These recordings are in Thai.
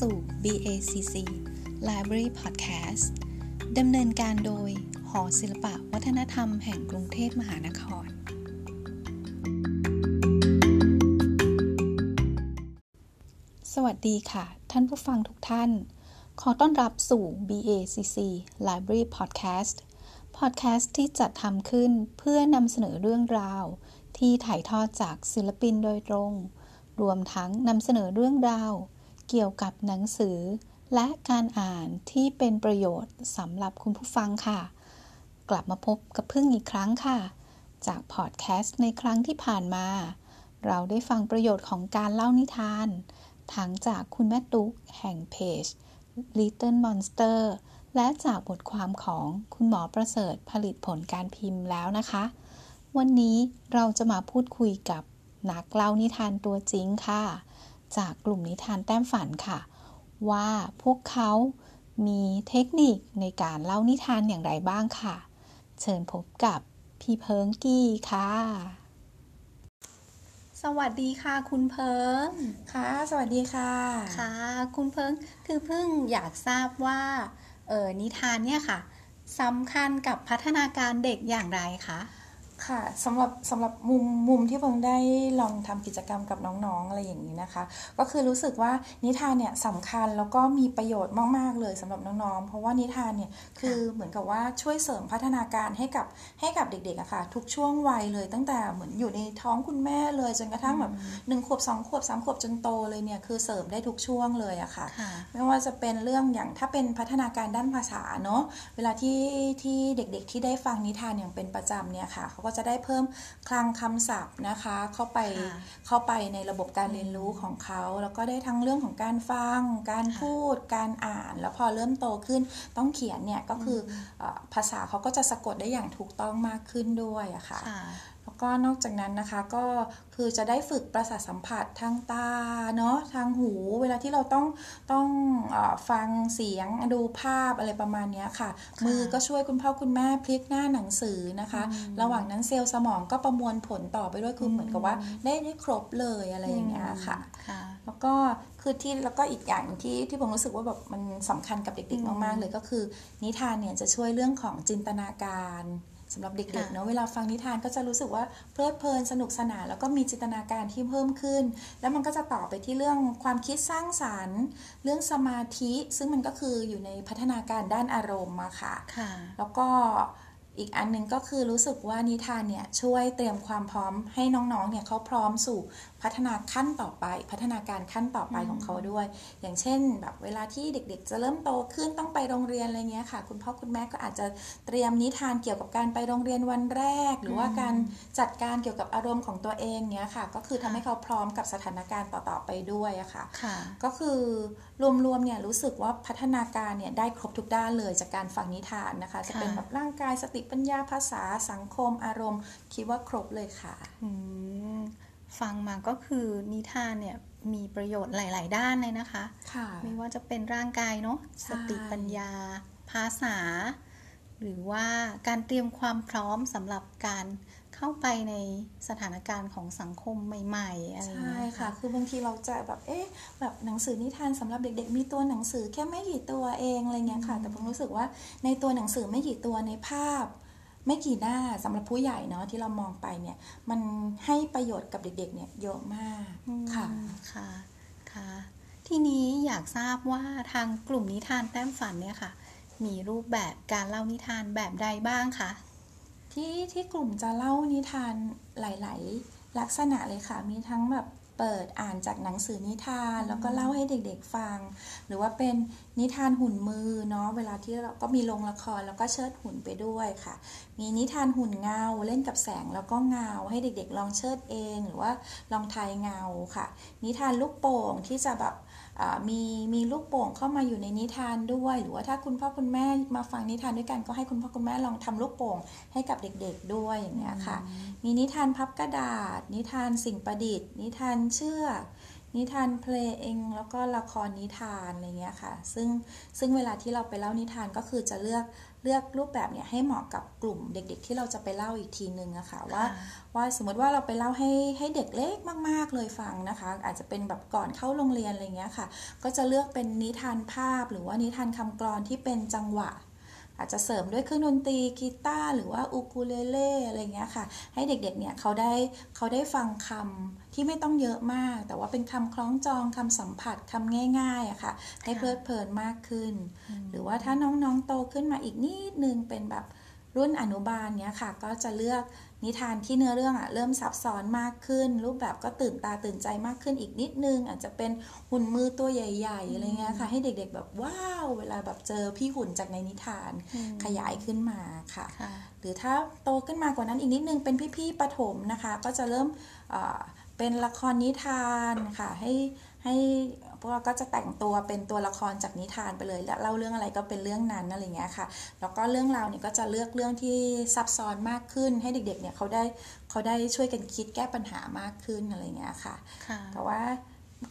สู่ BACC Library Podcast ดำเนินการโดย หอศิลปะวัฒนธรรมแห่งกรุงเทพมหานคร สวัสดีค่ะ ท่านผู้ฟังทุกท่าน ขอต้อนรับสู่ BACC Library Podcast Podcast ที่จัดทำขึ้นเพื่อนำเสนอเรื่องราว ที่ถ่ายทอดจากศิลปินโดยตรง รวมทั้งนำเสนอเรื่องราว เกี่ยวกับหนังสือ และการอ่านที่เป็นประโยชน์สำหรับคุณผู้ฟังค่ะ กลับมาพบกับพึ่งอีกครั้งค่ะ จากพอดแคสต์ในครั้งที่ผ่านมา เราได้ฟังประโยชน์ของการเล่านิทาน ทั้งจากคุณแม่ตุ๊กแห่งเพจ Little Monster และจากบทความของคุณหมอประเสริฐผลิตผลการพิมพ์แล้วนะคะ วันนี้เราจะมาพูดคุยกับนักเล่านิทานตัวจริงค่ะ จากกลุ่มนิทานแต้มฝันค่ะ ว่าพวกเขามีเทคนิคในการเล่านิทานอย่างไรบ้างค่ะ เชิญพบกับพี่เพิงกี้ค่ะ สวัสดีค่ะคุณเพิงค่ะ สวัสดีค่ะค่ะ คุณเพิงคือเพิ่งอยากทราบว่าเออนิทานเนี่ยค่ะสำคัญกับพัฒนาการเด็กอย่างไรคะ ค่ะสำหรับสำหรับมุมมุมที่เพิ่งได้ลองทำกิจกรรมกับน้องๆอะไรอย่างนี้นะคะ ก็คือรู้สึกว่านิทานเนี่ยสำคัญแล้วก็มีประโยชน์มากๆเลยสำหรับน้องๆ เพราะว่านิทานเนี่ยคือเหมือนกับว่าช่วยเสริมพัฒนาการให้กับให้กับเด็กๆอะค่ะ ทุกช่วงวัยเลยตั้งแต่เหมือนอยู่ในท้องคุณแม่เลยจนกระทั่งแบบหนึ่งขวบสองขวบสามขวบจนโตเลยเนี่ยคือเสริมได้ทุกช่วงเลยอะค่ะค่ะไม่ว่าจะเป็นเรื่องอย่างถ้าเป็นพัฒนาการด้านภาษาเนาะเวลาที่ที่เด็กๆ ที่ได้ฟังนิทานอย่างเป็นประจำเนี่ยค่ะเขาก็จะได้เพิ่มคลังคำศัพท์นะคะ เข้าไปค่ะเข้าไปในระบบการเรียนรู้ของเขา แล้วก็ได้ทั้งเรื่องของการฟัง การพูด การอ่าน แล้วพอเริ่มโตขึ้นต้องเขียนเนี่ยก็คือเอ่อภาษาเขาก็จะสะกดได้อย่างถูกต้องมากขึ้นด้วยอะค่ะค่ะแล้ว ก็นอกจากนั้นนะคะก็คือจะได้ฝึกประสาทสัมผัสทางตาเนาะทางหู เวลาที่เราต้องต้องเออฟังเสียงดูภาพอะไรประมาณเนี้ยค่ะ มือก็ช่วยคุณพ่อคุณแม่พลิกหน้าหนังสือนะคะ ระหว่างนั้นเซลล์สมองก็ประมวลผลต่อไปด้วยคือเหมือนกับว่าได้ได้ครบเลยอะไรอย่างเงี้ยค่ะค่ะแล้วก็คือที่แล้วก็อีกอย่างหนึ่งที่ที่ผมรู้สึกว่าแบบมันสำคัญกับเด็กๆมากๆเลยก็คือ นิทานเนี่ยจะช่วยเรื่องของจินตนาการ สำหรับเด็กๆค่ะเนาะเวลาฟังนิทานก็จะรู้สึกว่าเพลิดเพลินสนุกสนานแล้วก็มีจินตนาการที่เพิ่มขึ้น แล้วมันก็จะต่อไปที่เรื่องความคิดสร้างสรรค์ เรื่องสมาธิ ซึ่งมันก็คืออยู่ในพัฒนาการด้านอารมณ์มาค่ะค่ะ แล้วก็ อีกอันหนึงก็คือรู้สึกว่านิทานเนี่ยช่วยเตรียมความพร้อมให้น้องๆเนี่ยเขาพร้อมสู่พัฒนาขั้นต่อไป พัฒนาการขั้นต่อไปของเขาด้วย อย่างเช่น แบบเวลาที่เด็กๆ จะเริ่มโตขึ้นต้องไปโรงเรียนอะไรเงี้ยค่ะ คุณพ่อคุณแม่ก็อาจจะเตรียมนิทานเกี่ยวกับการไปโรงเรียนวันแรก หรือว่าการจัดการเกี่ยวกับอารมณ์ของตัวเองเนี้ยค่ะ ก็คือทำให้เขาพร้อมกับสถานการณ์ต่อๆไปด้วยอะค่ะค่ะ ก็คือรวมๆเนี่ยรู้สึกว่าพัฒนาการเนี่ยได้ครบทุกด้านเลยจากการฟังนิทานนะคะ จะเป็นค่ะแบบร่างกายสติปัญญาภาษาสังคมอารมณ์ คิดว่าครบเลยค่ะอืมฟังมาก็คือนิทานเนี่ยมีประโยชน์หลาย ๆ ด้านเลยนะคะค่ะไม่ว่าจะเป็นร่างกายเนาะใช่สติปัญญา ภาษา หรือว่าการเตรียมความพร้อมสำหรับการ เข้าไปในสถานการณ์ของสังคมใหม่ๆอะไรอย่างใช่เงี้ยค่ะ คือบางทีเราจะแบบเอ๊ะแบบหนังสือนิทานสำหรับเด็ก ๆ มีตัวหนังสือแค่ไม่กี่ตัวเองอะไรเงี้ยค่ะ แต่ผมรู้สึกว่าในตัวหนังสือไม่กี่ตัวในภาพไม่กี่หน้าสำหรับผู้ใหญ่เนาะที่เรามองไปเนี่ย มันให้ประโยชน์กับเด็กๆเนี่ยเยอะมากค่ะอืมค่ะค่ะ ทีนี้อยากทราบว่าทางกลุ่มนิทานแต้มฝันเนี่ยค่ะ มีรูปแบบการเล่านิทานแบบใดบ้างคะ ที่ที่กลุ่มจะเล่านิทานหลาย ๆ ลักษณะเลยค่ะ มีทั้งแบบเปิดอ่านจากหนังสือนิทาน แล้วก็เล่าให้เด็กๆฟัง หรือว่าเป็นนิทานหุ่นมือเนาะเวลาที่เราก็มีลงละครแล้วก็เชิดหุ่นไปด้วยค่ะ มีนิทานหุ่นเงาเล่นกับแสงแล้วก็เงา ให้เด็กๆ ลองเชิดเอง หรือว่าลองทายเงาค่ะ นิทานลูกโป่งที่จะแบบอ่า มีมีลูกโป่งเข้ามาอยู่ในนิทานด้วย หรือว่าถ้าคุณพ่อคุณแม่มาฟังนิทานด้วยกันก็ให้คุณพ่อคุณแม่ลองทำลูกโป่งให้กับเด็กๆด้วยอย่างเงี้ยค่ะ มีนิทานพับกระดาษ นิทานสิ่งประดิษฐ์ นิทานเชือก นนิทานเพลงแล้วก็ละครนิทานอะไรเงี้ยค่ะ ซึ่งซึ่งเวลาที่เราไปเล่านิทานก็คือจะเลือกเลือกรูปแบบเนี่ยให้เหมาะกับกลุ่มเด็ก ๆ ที่เราจะไปเล่าอีกทีนึงอะค่ะว่าว่าสมมติว่าเราไปเล่าให้ให้เด็กเล็กมาก ๆเลยฟังนะคะ อาจจะเป็นแบบก่อนเข้าโรงเรียนอะไรเงี้ยค่ะ ก็จะเลือกเป็นนิทานภาพ หรือว่านิทานคำกรอนที่เป็นจังหวะอาจจะเสริมด้วยเครื่องดนตรีกีตาร์หรือว่าอูคูเลเล่อะไรเงี้ยค่ะ ให้เด็กๆเนี่ยเขาได้เขาได้ฟังคำ ที่ไม่ต้องเยอะมาก แต่ว่าเป็นคำคล้องจองคำสัมผัสคำง่ายๆอะค่ะ ให้เพลิดเพลินมากขึ้น หรือว่าถ้าน้องๆโตขึ้นมาอีกนิดนึงเป็นแบบรุ่นอนุบาลเนี้ยค่ะ ก็จะเลือกนิทานที่เนื้อเรื่องอะเริ่มซับซ้อนมากขึ้น รูปแบบก็ตื่นตาตื่นใจมากขึ้นอีกนิดนึง อาจจะเป็นหุ่นมือตัวใหญ่ๆอะไรเงี้ยค่ะ ให้เด็กๆแบบว้าวเวลาแบบเจอพี่หุ่นจากในนิทานขยายขึ้นมาค่ะ หรือถ้าโตขึ้นมากว่านั้นอีกนิดนึงเป็นพี่ๆปฐมนะคะ ก็จะเริ่ม เป็นละครนิทานค่ะ ให้ให้พวกเราก็จะแต่งตัวเป็นตัวละครจากนิทานไปเลยแล้วเล่าเรื่องอะไรก็เป็นเรื่องนั้นอะไรเงี้ยค่ะ แล้วก็เรื่องราวเนี่ยก็จะเลือกเรื่องที่ซับซ้อนมากขึ้น ให้เด็กๆเนี่ยเขาได้เขาได้ช่วยกันคิดแก้ปัญหามากขึ้นอะไรเงี้ยค่ะ แต่ว่า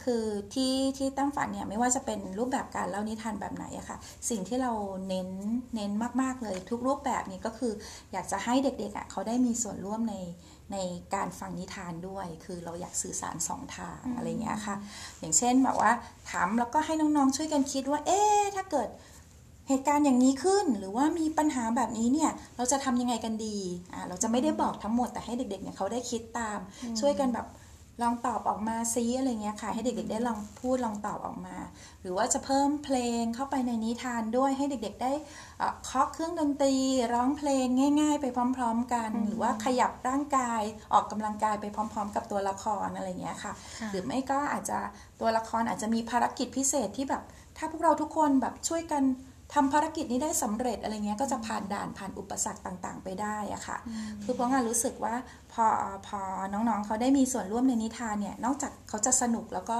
คือที่ที่ตั้งฝันเนี่ยไม่ว่าจะเป็นรูปแบบการเล่านิทานแบบไหนอะค่ะ สิ่งที่เราเน้นเน้นมากๆเลย ทุกรูปแบบนี้ก็คือ อยากจะให้เด็กๆอะเขาได้มีส่วนร่วมใน ในการฟังนิทานด้วย คือเราอยากสื่อสารสองทางอะไรเงี้ยค่ะ อย่างเช่นแบบว่าถามแล้วก็ให้น้องๆช่วยกันคิดว่า เอ๊ะถ้าเกิดเหตุการณ์อย่างนี้ขึ้นหรือว่ามีปัญหาแบบนี้เนี่ยเราจะทำยังไงกันดีอ่าเราจะไม่ได้บอกทั้งหมดแต่ให้เด็กๆเนี่ยเขาได้คิดตาม ช่วยกันแบบ ลองตอบออกมาซิอะไรเงี้ยค่ะ ให้เด็กๆ ได้ลองพูดลองตอบออกมา หรือว่าจะเพิ่มเพลงเข้าไปในนิทานด้วยให้เด็กๆ ได้เคาะเครื่องดนตรี ร้องเพลงง่าย ๆ ไปพร้อม ๆ กัน หรือว่าขยับร่างกายออกกำลังกายไปพร้อม ๆ กับตัวละครอะไรเงี้ยค่ะ หรือไม่ก็อาจจะตัวละครอาจจะมีภารกิจพิเศษที่แบบ ถ้าพวกเราทุกคนแบบช่วยกัน ทำภารกิจนี้ได้สำเร็จอะไรเงี้ยก็จะผ่านด่านผ่านอุปสรรคต่างๆ ไปได้อะค่ะ คือเพราะงานรู้สึกว่าพอพอน้องๆเขาได้มีส่วนร่วมในนิทานเนี่ยนอกจากเขาจะสนุกแล้วก็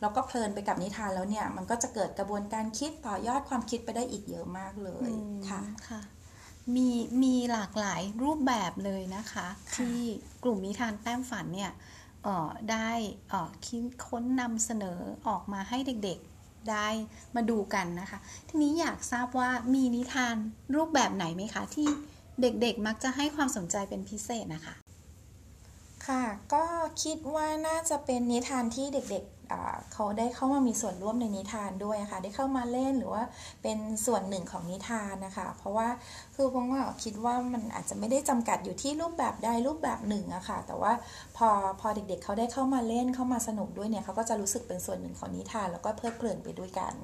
แล้วก็เพลินไปกับนิทานแล้วเนี่ยมันก็จะเกิดกระบวนการคิดต่อยอดความคิดไปได้อีกเยอะมากเลยค่ะค่ะ มีมีหลากหลายรูปแบบเลยนะคะที่กลุ่มนิทานแต้มฝันเนี่ยได้คิดค้นนำเสนอออกมาให้เด็ก ได้มาดูกันนะคะ ทีนี้อยากทราบว่ามีนิทานรูปแบบไหนไหมคะ ที่เด็กๆมักจะให้ความสนใจเป็นพิเศษนะคะ ค่ะ ก็คิดว่าน่าจะเป็นนิทานที่เด็ก เขาได้เข้ามามีส่วนร่วมในนิทานด้วยค่ะได้เข้ามาเล่นหรือว่าเป็นส่วนหนึ่งของนิทานนะคะ เพราะว่าคือพงว่าคิดว่ามันอาจจะไม่ได้จำกัดอยู่ที่รูปแบบใดรูปแบบหนึ่งอะค่ะ แต่ว่าพอพอเด็กๆเเขาได้เข้ามาเล่นเข้ามาสนุกด้วยเนี่ยเขาก็จะรู้สึกเป็นส่วนหนึ่งของนิทาน แล้วก็เพลิดเพลินไปด้วยกัน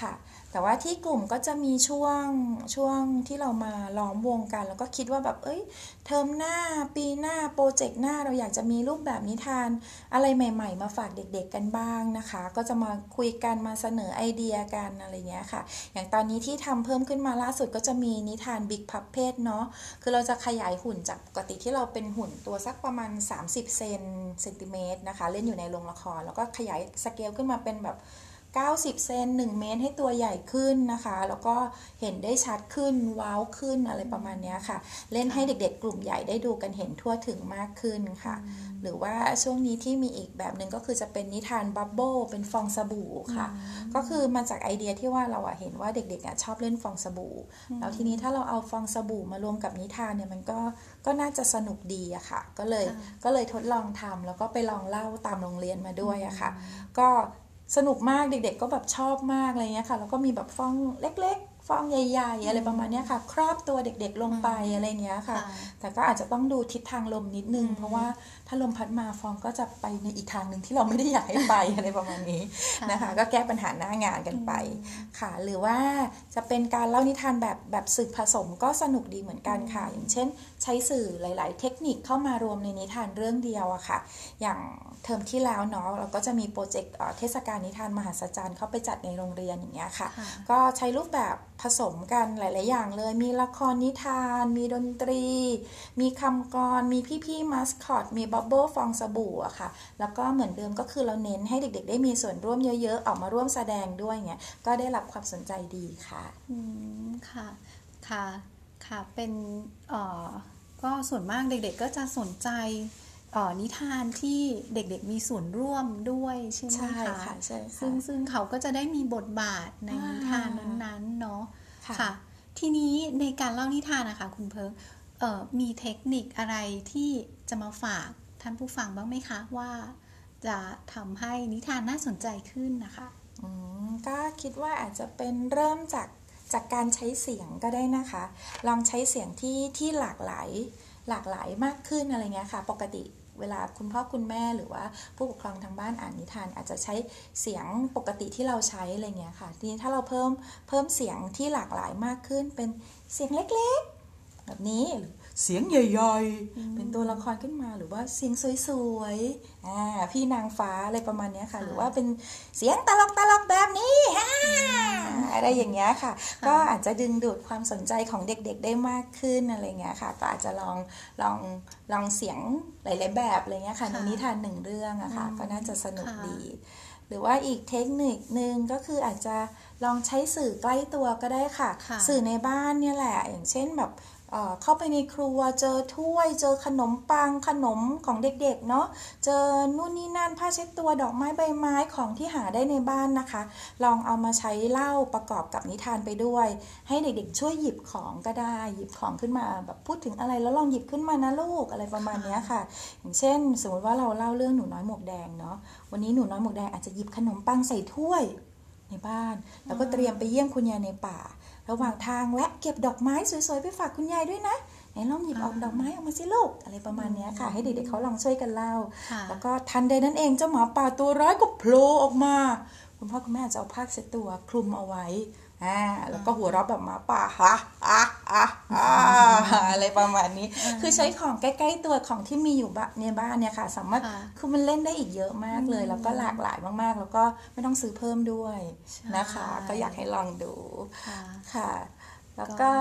ค่ะแต่ว่าที่กลุ่มก็จะมีช่วงช่วงที่เรามาล้อมวงกัน แล้วก็คิดว่าแบบเอ้ยเทอมหน้าปีหน้าโปรเจกต์หน้าเราอยากจะมีรูปแบบนิทานอะไรใหม่ ๆ มาฝากเด็ก ๆ กันบ้างนะคะ ก็จะมาคุยกันมาเสนอไอเดียกันอะไรเงี้ยค่ะ อย่างตอนนี้ที่ทำเพิ่มขึ้นมาล่าสุดก็จะมีนิทาน big puppet เนาะคือเราจะขยายหุ่นจากปกติที่เราเป็นหุ่นตัวสักประมาณ 30 เซนเซนติเมตรนะคะ เล่นอยู่ในโรงละคร แล้วก็ขยายสเกลขึ้นมาเป็นแบบ 90 เซน1 เมตรให้ตัวใหญ่ขึ้นนะคะ แล้วก็เห็นได้ชัดขึ้น ว้าวขึ้นอะไรประมาณนี้ค่ะ เล่นให้เด็กๆ กลุ่มใหญ่ได้ดูกันเห็นทั่วถึงมากขึ้นค่ะ หรือว่าช่วงนี้ที่มีอีกแบบหนึ่งก็คือจะเป็นนิทาน bubble เป็นฟองสบู่ค่ะ ก็คือมาจากไอเดียที่ว่าเราเห็นว่าเด็กๆชอบเล่นฟองสบู่ แล้วทีนี้ถ้าเราเอาฟองสบู่มารวมกับนิทานเนี่ยมันก็ก็น่าจะสนุกดีอะค่ะ ก็เลยก็เลยทดลองทำแล้วก็ไปลองเล่าตามโรงเรียนมาด้วยอะค่ะ ก็ สนุกมากเด็กๆก็แบบชอบมากอะไรเงี้ยค่ะแล้วก็มีแบบฟองเล็ก ฟองใหญ่ๆอะไรประมาณนี้ค่ะ ครอบตัวเด็กๆลงไปอะไรเงี้ยค่ะ แต่ก็อาจจะต้องดูทิศทางลมนิดนึง เพราะว่าถ้าลมพัดมาฟองก็จะไปในอีกทางหนึ่งที่เราไม่ได้อยากให้ไปอะไรประมาณนี้นะคะ ก็แก้ปัญหาหน้างานกันไปค่ะ หรือว่าจะเป็นการเล่านิทานแบบแบบสื่อผสมก็สนุกดีเหมือนกันค่ะ อย่างเช่น ใช้สื่อหลาย ๆ เทคนิคเข้ามารวมในนิทานเรื่องเดียวอะค่ะ อย่างเทอมที่แล้วเนาะเราก็จะมี project เทศกาลนิทานมหัศจรรย์เข้าไปจัดในโรงเรียนอย่างเงี้ยค่ะ ก็ใช้รูปแบบผสมกันหลาย ๆ อย่างเลย มีละครนิทาน มีดนตรี มีคำกลอน มีพี่ ๆมาสคอต มี bubble ฟองสบู่อะค่ะ แล้วก็เหมือนเดิมก็คือเราเน้นให้เด็ก ๆ ได้มีส่วนร่วมเยอะ ๆ ออกมาร่วมแสดงด้วยเงี้ย ก็ได้รับความสนใจดีค่ะ อืม ค่ะ ค่ะ ค่ะ เป็น เอ่อ ก็ส่วนมากเด็ก ๆ ก็จะสนใจ นิทานที่เด็กๆมีส่วนร่วมด้วยใช่ไหมใช่คะค่ะใช่ค่ะซึ่งซึ่งเขาก็จะได้มีบทบาทในอ่านินิทานนั้นๆเนาะค่ะค่ะ ทีนี้ในการเล่านิทานนะคะ คุณเพิงเอ่อมีเทคนิคอะไรที่จะมาฝากท่านผู้ฟังบ้างไหมคะว่าจะทำให้นิทานน่าสนใจขึ้นนะคะอืมก็คิดว่าอาจจะเป็นเริ่มจากจากการใช้เสียงก็ได้นะคะ ลองใช้เสียงที่ที่หลากหลายหลากหลายมากขึ้นอะไรเงี้ยค่ะ ปกติ เวลาคุณพ่อคุณแม่หรือว่าผู้ปกครองทางบ้านอ่านนิทาน อาจจะใช้เสียงปกติที่เราใช้อะไรเงี้ยค่ะ ทีนี้ถ้าเราเพิ่มเพิ่มเสียงที่หลากหลายมากขึ้นเป็นเสียงเล็กๆ แบบนี้หรือ เสียงใหญ่ๆ เป็นตัวละครขึ้นมาหรือว่าเสียงสวยๆอ่าพี่นางฟ้าอะไรประมาณเนี้ยค่ะ หรือว่าเป็นเสียงตลกตลกๆแบบนี้ฮ่าอะไรอย่างเงี้ยค่ะ ก็อาจจะดึงดูดความสนใจของเด็กๆได้มากขึ้นอะไรเงี้ยค่ะ ก็อาจจะลองลองลองเสียงหลาย ๆ แบบอะไรเงี้ยค่ะในค่ะนิทานหนึ่งเรื่องอะค่ะอืมก็น่าจะสนุกค่ะดีหรือว่าอีกเทคนิคหนึ่งก็คืออาจจะลองใช้สื่อใกล้ตัวก็ได้ค่ะค่ะสื่อในบ้านเนี่ยแหละ อย่างเช่นแบบ เข้าไปในครัวเจอถ้วย เจอขนมปังขนมของเด็กๆเนาะเจอนู่นนี่นั่นผ้าเช็ดตัวดอกไม้ใบไม้ของที่หาได้ในบ้านนะคะ ลองเอามาใช้เล่าประกอบกับนิทานไปด้วย ให้เด็กๆ ช่วยหยิบของก็ได้ หยิบของขึ้นมาแบบพูดถึงอะไรแล้วลองหยิบขึ้นมานะลูกอะไรประมาณนี้ค่ะ อย่างเช่น สมมติว่าเราเล่าเรื่องหนูน้อยหมวกแดงเนาะวันนี้หนูน้อยหมวกแดงอาจจะหยิบขนมปังใส่ถ้วยในบ้าน แล้วก็เตรียมไปเยี่ยมคุณยายในป่า ระหว่างทางแวะเก็บดอกไม้สวยๆ ไปฝากคุณยายด้วยนะไหนลองหยิบเอาดอกไม้ออกมาสิลูกอะไรประมาณเนี้ยค่ะ ให้เด็กๆเขาลองช่วยกันเล่าค่ะแล้วก็ทันใดนั้นเองเจ้าหมาป่าตัวร้ายก็โผล่ออกมา คุณพ่อคุณแม่อาจจะเอาผ้าเช็ดตัวคลุมเอาไว้ อ่าแล้วก็หัวเราะแบบหมาป่าฮะอะอะอะอะไรประมาณนี้ คือใช้ของใกล้ๆตัวของที่มีอยู่บ้านในบ้านเนี่ยค่ะ สามารถค่ะคือมันเล่นได้อีกเยอะมากเลย แล้วก็หลากหลายมากๆ แล้วก็ไม่ต้องซื้อเพิ่มด้วยใช่นะคะ ก็อยากให้ลองดูค่ะค่ะแล้วก็ก็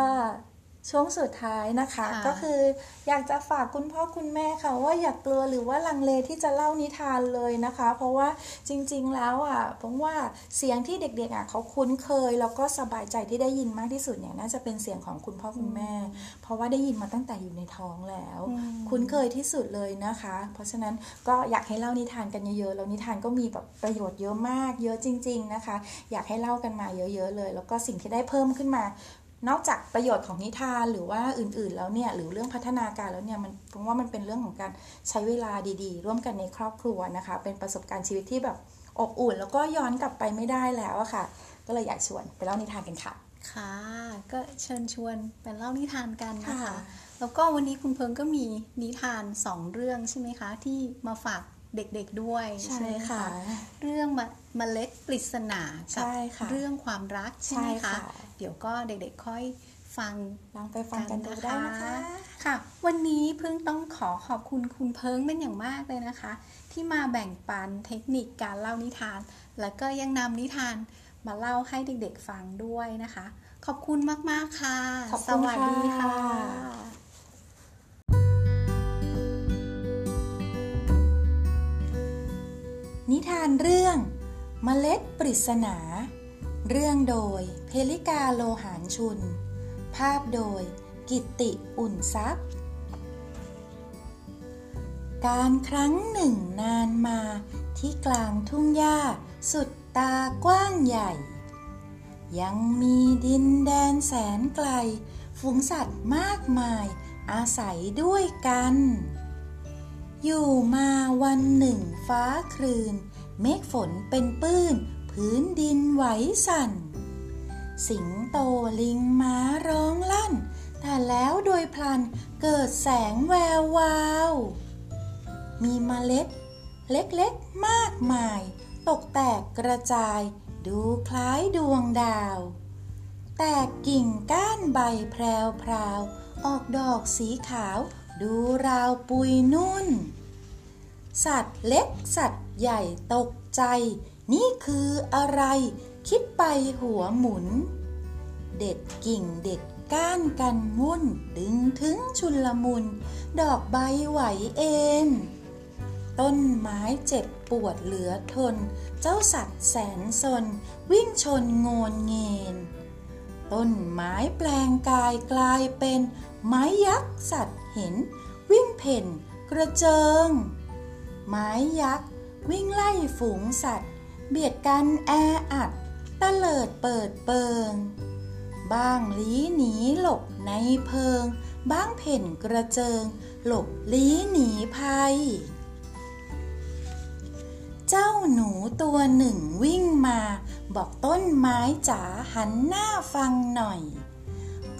ช่วงสุดท้ายนะคะค่ะก็คืออยากจะฝากคุณพ่อคุณแม่ค่ะ ว่าอย่ากกลัวหรือว่าลังเลที่จะเล่านิทานเลยนะคะ เพราะว่าจริง ๆ แล้วอะผมว่าเสียงที่เด็กๆอะเขาคุ้นเคย แล้วก็สบายใจที่ได้ยินมากที่สุดเนี่ยน่าจะเป็นเสียงของคุณพ่อคุณแม่ เพราะว่าได้ยินมาตั้งแต่อยู่ในท้องแล้วอืมคุ้นเคยที่สุดเลยนะคะ เพราะฉะนั้นก็อยากให้เล่านิทานกันเยอะๆแล้วนิทานก็มีแบบประโยชน์เยอะมาก เยอะจริง ๆนะคะ อยากให้เล่ากันมาเยอะ ๆ เลย แล้วก็สิ่งที่ได้เพิ่มขึ้นมา นอกจากประโยชน์ของนิทานหรือว่าอื่นๆ แล้วเนี่ยหรือเรื่องพัฒนาการแล้วเนี่ยมันผมว่ามันเป็นเรื่องของการใช้เวลาดีๆ ร่วมกันในครอบครัวนะคะ เป็นประสบการณ์ชีวิตที่แบบอบอุ่น แล้วก็ย้อนกลับไปไม่ได้แล้วอะค่ะ ก็เลยอยากชวนไปเล่านิทานกันค่ะ ค่ะ ก็เชิญชวนไปเล่านิทานกันนะคะค่ะแล้วก็วันนี้คุณเพิงก็มีนิทานสองเรื่องใช่ไหมคะ ที่มาฝาก เด็กๆด้วยใช่ไหมค่ะเรื่องมะเมล็ดปริศนากับใช่ค่ะเรื่องความรักใช่ไหมใช่คะค่ะเดี๋ยวก็เด็กๆค่อยฟังลองไปฟังกันดูได้นะคะค่ะ วันนี้เพิ่งต้องขอขอบคุณคุณเพิงเป็นอย่างมากเลยนะคะ ที่มาแบ่งปันเทคนิคการเล่านิทาน แล้วก็ยังนำนิทานมาเล่าให้เด็กๆฟังด้วยนะคะ ขอบคุณมากๆค่ะขอบคุณสวัสดีค่ะค่ะ นิทานเรื่องเมล็ดปริศนา เรื่องโดยเพลิกาโลหารชุน ภาพโดยกิตติอุ่นทรัพย์ การครั้งหนึ่งนานมาที่กลางทุ่งหญ้าสุดตากว้างใหญ่ ยังมีดินแดนแสนไกล ฝูงสัตว์มากมายอาศัยด้วยกัน อยู่มาวันหนึ่งฟ้าครืน เมฆฝนเป็นปื้น พื้นดินไหวสั่น สิงโตลิงม้าร้องลั่น แต่แล้วโดยพลันเกิดแสงแวววาว มีเมล็ด เล็กๆมากมาย ตกแตกกระจาย ดูคล้ายดวงดาว แตกกิ่งก้านใบแพรวพรวๆออกดอกสีขาว ดูราวปุยนุ่น สัตว์เล็กสัตว์ใหญ่ตกใจ นี่คืออะไร คิดไปหัวหมุน เด็ดกิ่งเด็ดก้านกันวุ่น ดึงถึงชุนลมุน ดอกใบไหวเอ็นต้นไม้เจ็บปวดเหลือทน เจ้าสัตว์แสนสน วิ่งชนโงนเงินต้นไม้แปลงกายกลายเป็น ไม้ยักษ์สัตว์ เห็นวิ่งเพ่นกระเจิง ไม้ยักษ์ วิ่งไล่ฝูงสัตว์ เบียดกันแออัดตะเลิดเปิดเปิง บ้างลี้หนีหลบในเพิง บ้างเพ่นกระเจิง หลบลี้หนีภัย เจ้าหนูตัวหนึ่งวิ่งมา บอกต้นไม้จ๋าหันหน้าฟังหน่อย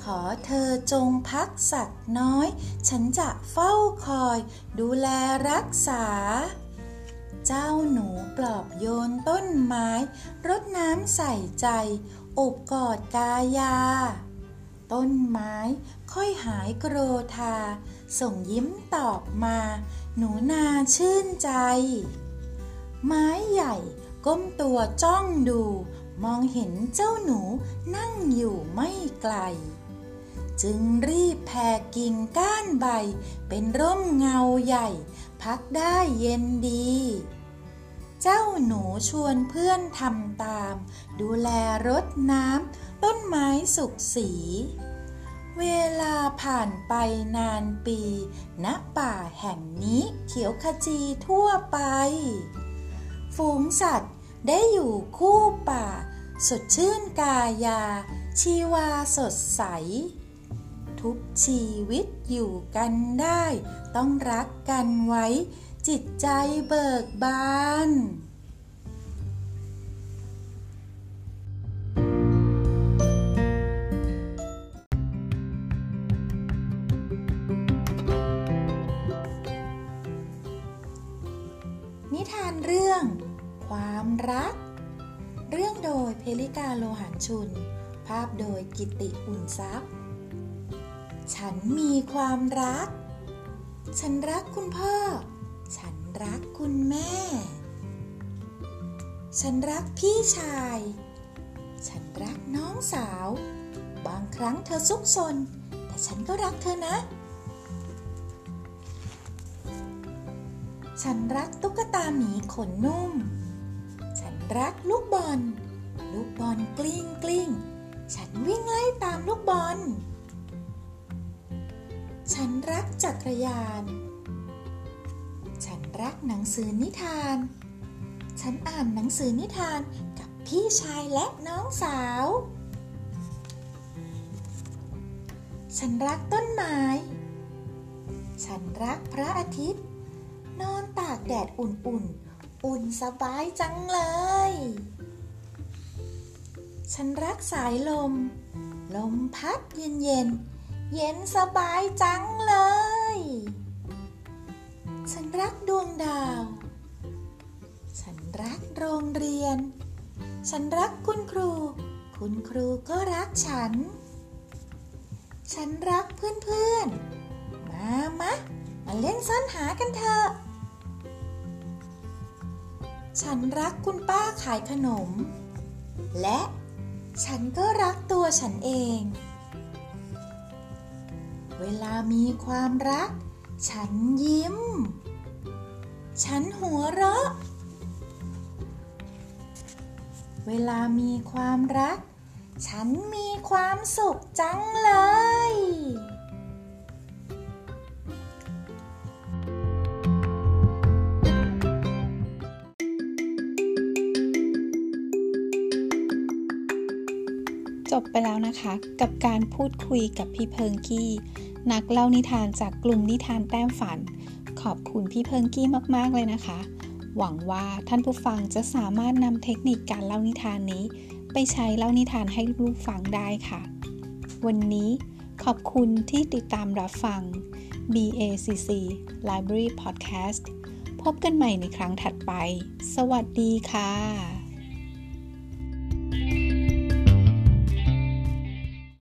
ขอเธอจงพักสักน้อย ฉันจะเฝ้าคอย ดูแลรักษา เจ้าหนูปลอบโยนต้นไม้ รดน้ำใส่ใจ อบกอดกายา ต้นไม้ค่อยหายโกรธา ส่งยิ้มตอบมา หนูนาชื่นใจ ไม้ใหญ่ก้มตัวจ้องดู มองเห็นเจ้าหนูนั่งอยู่ไม่ไกล จึงรีบแผ่กิ่งก้านใบ เป็นร่มเงาใหญ่ พักได้เย็นดี เจ้าหนูชวนเพื่อนทำตาม ดูแลรดน้ำต้นไม้สุกสี เวลาผ่านไปนานปีณป่าแห่งนี้เขียวขจีทั่วไป ฝูงสัตว์ได้อยู่คู่ป่า สดชื่นกายาชีวาสดใส ทุกชีวิตอยู่กันได้ ต้องรักกันไว้ จิตใจเบิกบานนิทานเรื่อง ความรัก เรื่องโดยเพลิกาโลหันชุน ภาพโดยกิติอุ่นทรัพย์ ฉันมีความรัก ฉันรักคุณพ่อ ฉันรักคุณแม่ ฉันรักพี่ชาย ฉันรักน้องสาว บางครั้งเธอซุกซน แต่ฉันก็รักเธอนะ ฉันรักตุ๊กตาหมีขนนุ่ม ฉันรักลูกบอล ลูกบอลกลิ้งกลิ้ง ฉันวิ่งไล่ตามลูกบอล รักจักรยาน ฉันรักหนังสือนิทาน ฉันอ่านหนังสือนิทานกับพี่ชายและน้องสาว ฉันรักต้นไม้ ฉันรักพระอาทิตย์ นอนตากแดดอุ่นๆ อุ่นสบายจังเลย ฉันรักสายลม ลมพัดเย็นเย็นๆ เย็นสบายจังเลย ฉันรักดวงดาว ฉันรักโรงเรียน ฉันรักคุณครู คุณครูก็รักฉัน ฉันรักเพื่อนๆ มามะ มาเล่นซ่อนหากันเถอะ ฉันรักคุณป้าขายขนม และฉันก็รักตัวฉันเอง เวลามีความรัก ฉันยิ้ม ฉันหัวเราะ เวลามีความรัก ฉันมีความสุขจังเลยจบไปแล้วนะคะ กับการพูดคุยกับพี่เพิงกี้ นักเล่านิทานจากกลุ่มนิทานแต้มฝัน ขอบคุณพี่เพิงกี้มาก ๆ เลยนะคะ หวังว่าท่านผู้ฟังจะสามารถนำเทคนิคการเล่านิทานนี้ ไปใช้เล่านิทานให้ลูกฟังได้ค่ะ วันนี้ขอบคุณที่ติดตามรับฟัง BACC Library Podcast พบกันใหม่ในครั้งถัดไป สวัสดีค่ะ